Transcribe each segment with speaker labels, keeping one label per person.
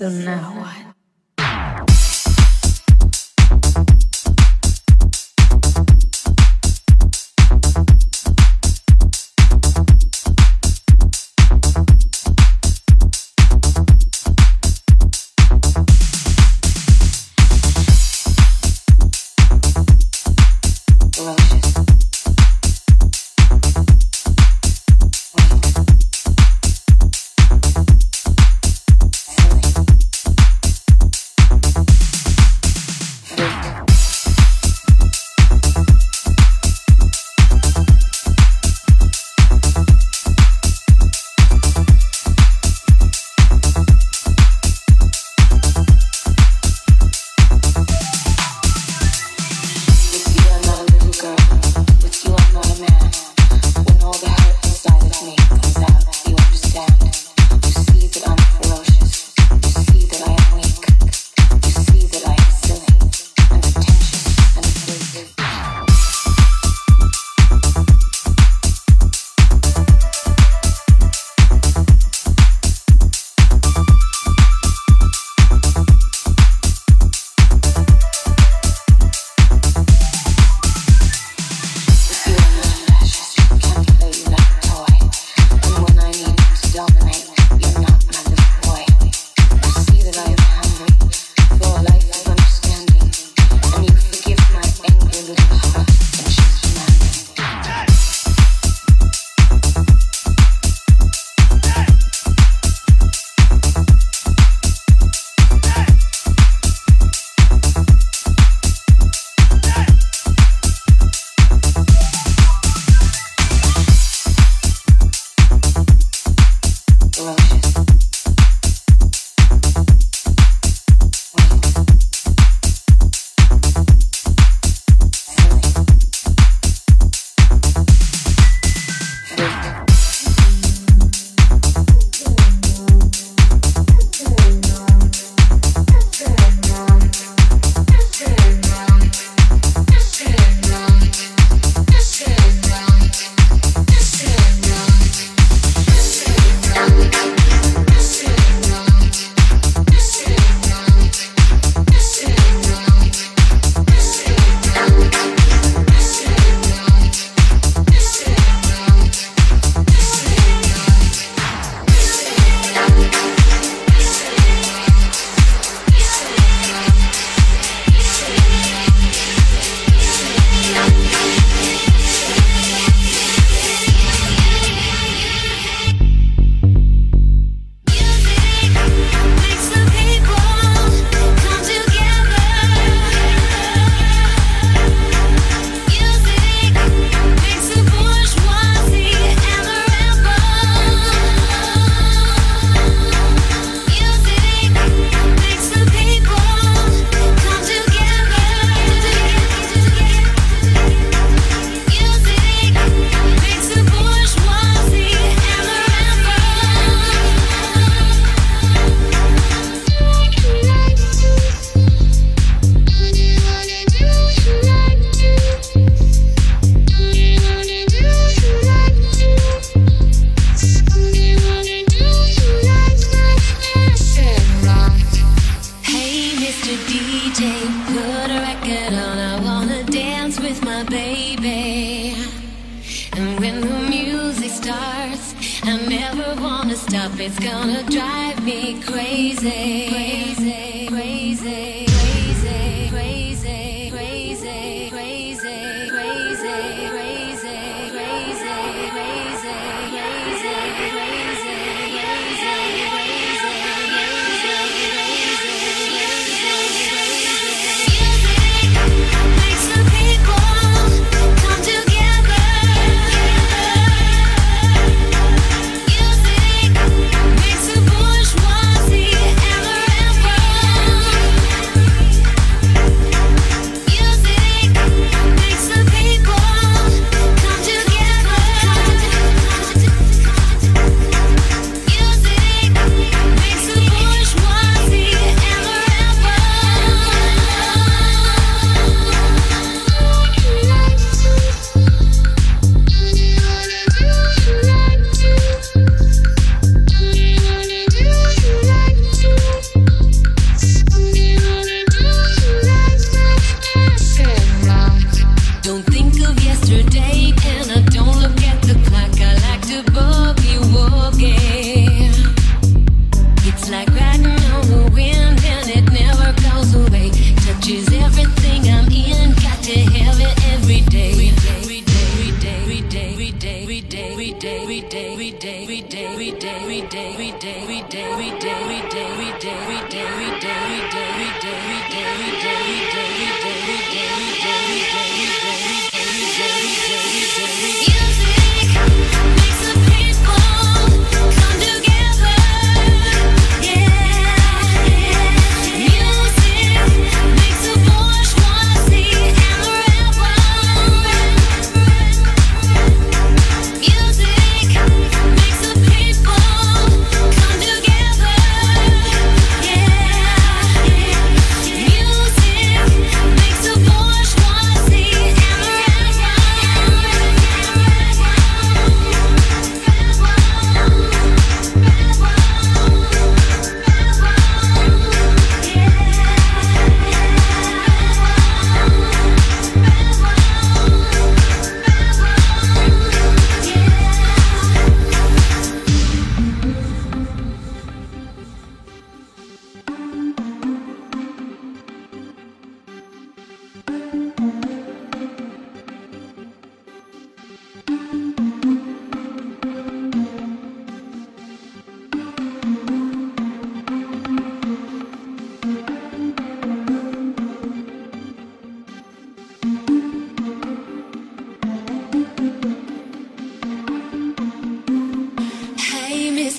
Speaker 1: So now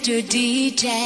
Speaker 2: Mr. DJ.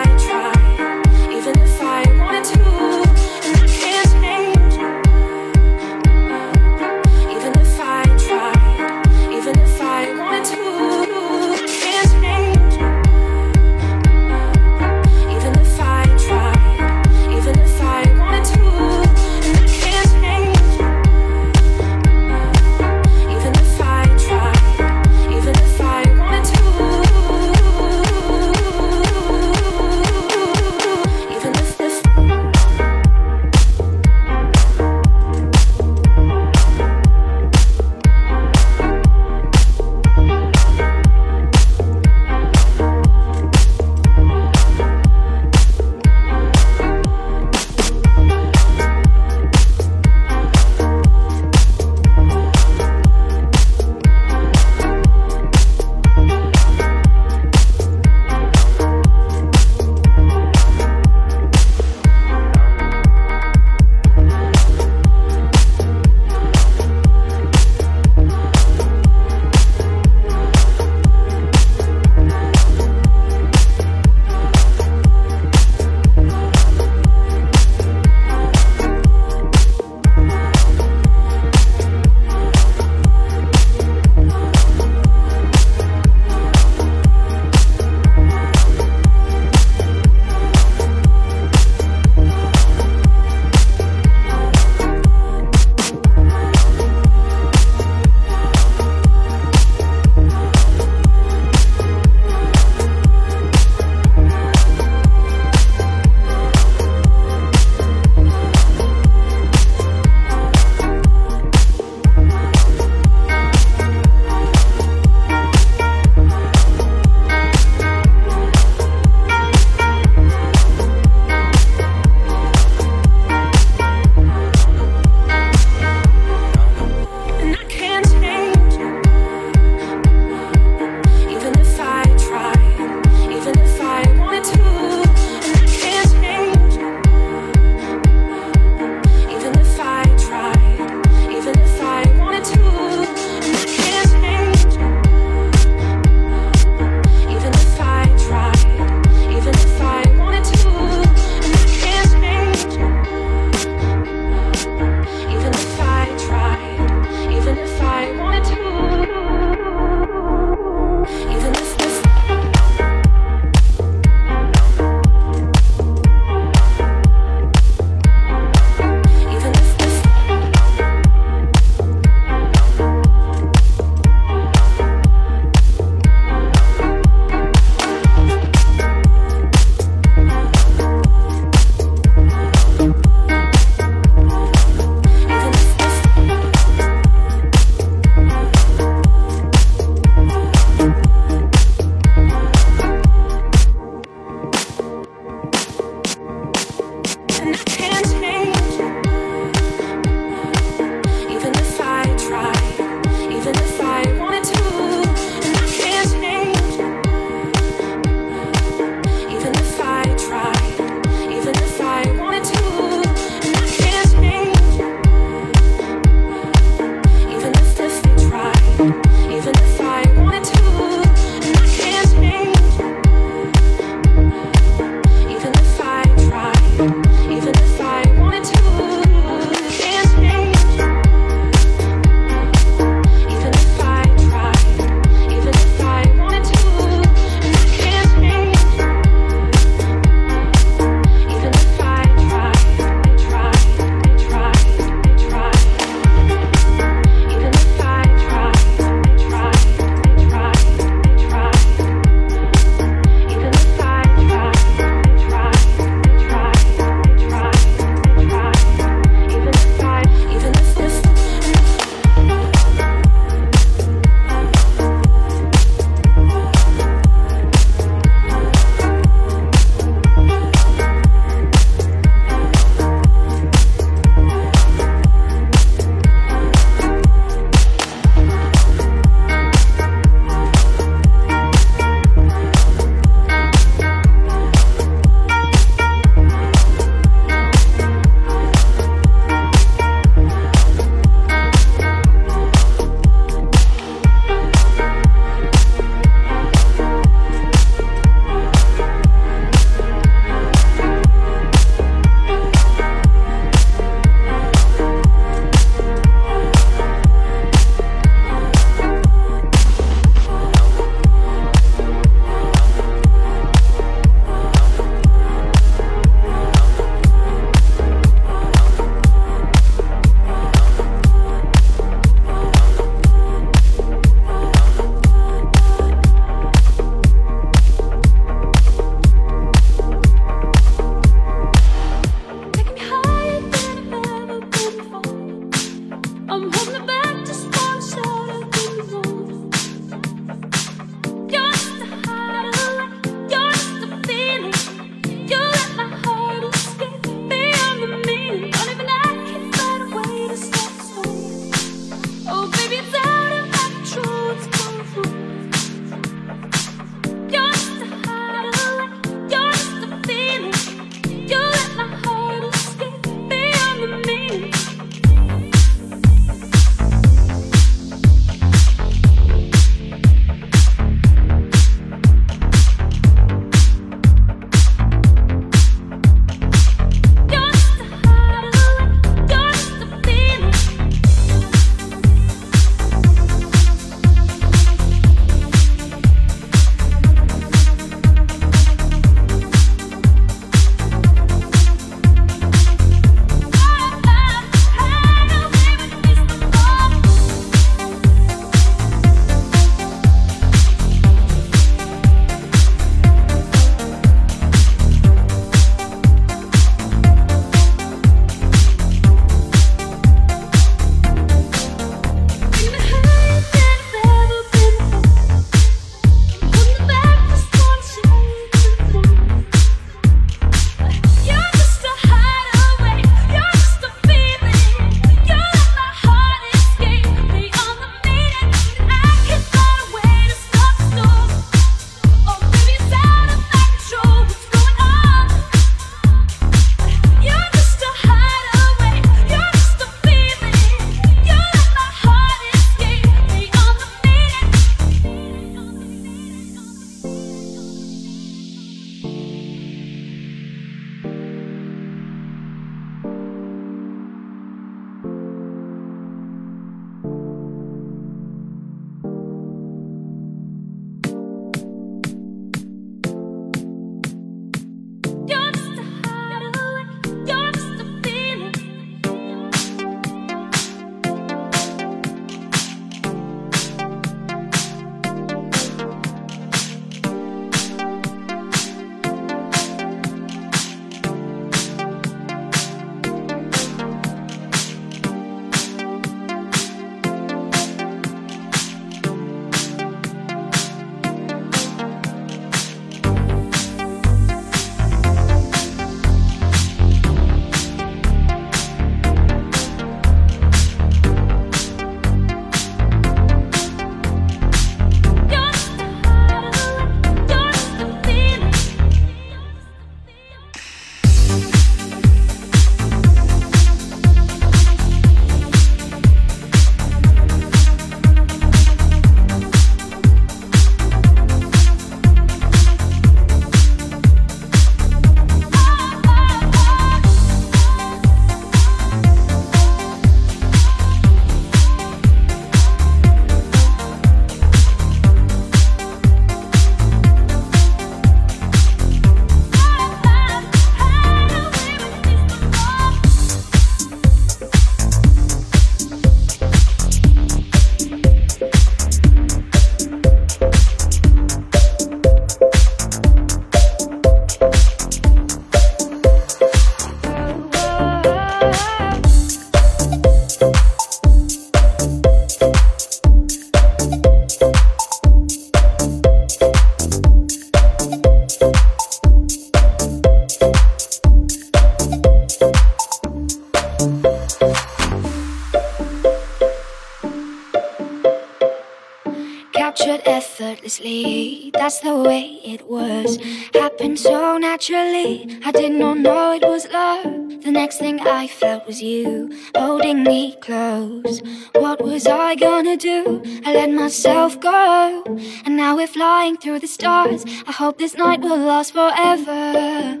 Speaker 2: I felt was you holding me close. What was I gonna do? I let myself go. And now we're flying through the stars. I hope this night will last forever.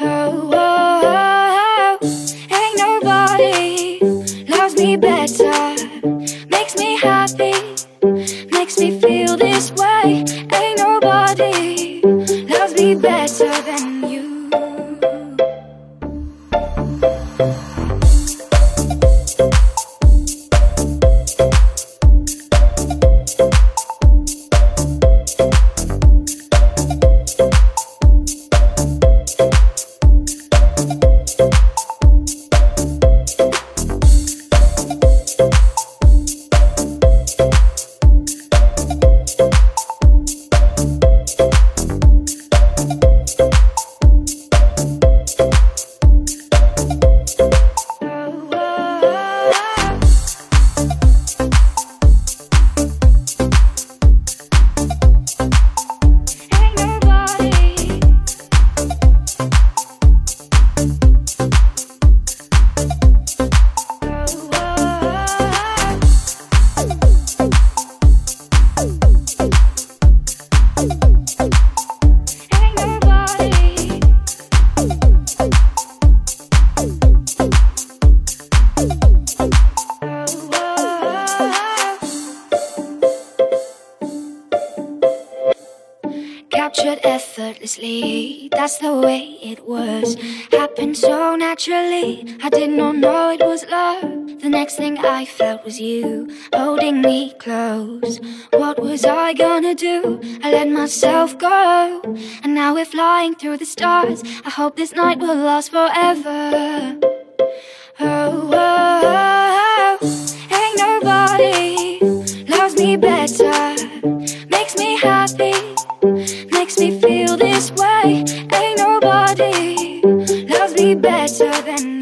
Speaker 2: Oh, oh, oh, oh. ain't nobody loves me better. Makes me happy, makes me feel this way. Ain't nobody loves me better that's the way it was. Happened so naturally, I did not know it was love. The next thing I felt was you holding me close. What was I gonna do? I let myself go. And now we're flying through the stars. I hope this night will last forever. Oh, oh, oh. ain't nobody loves me better. Makes me happy, makes me feel this way. Ain't nobody loves me better than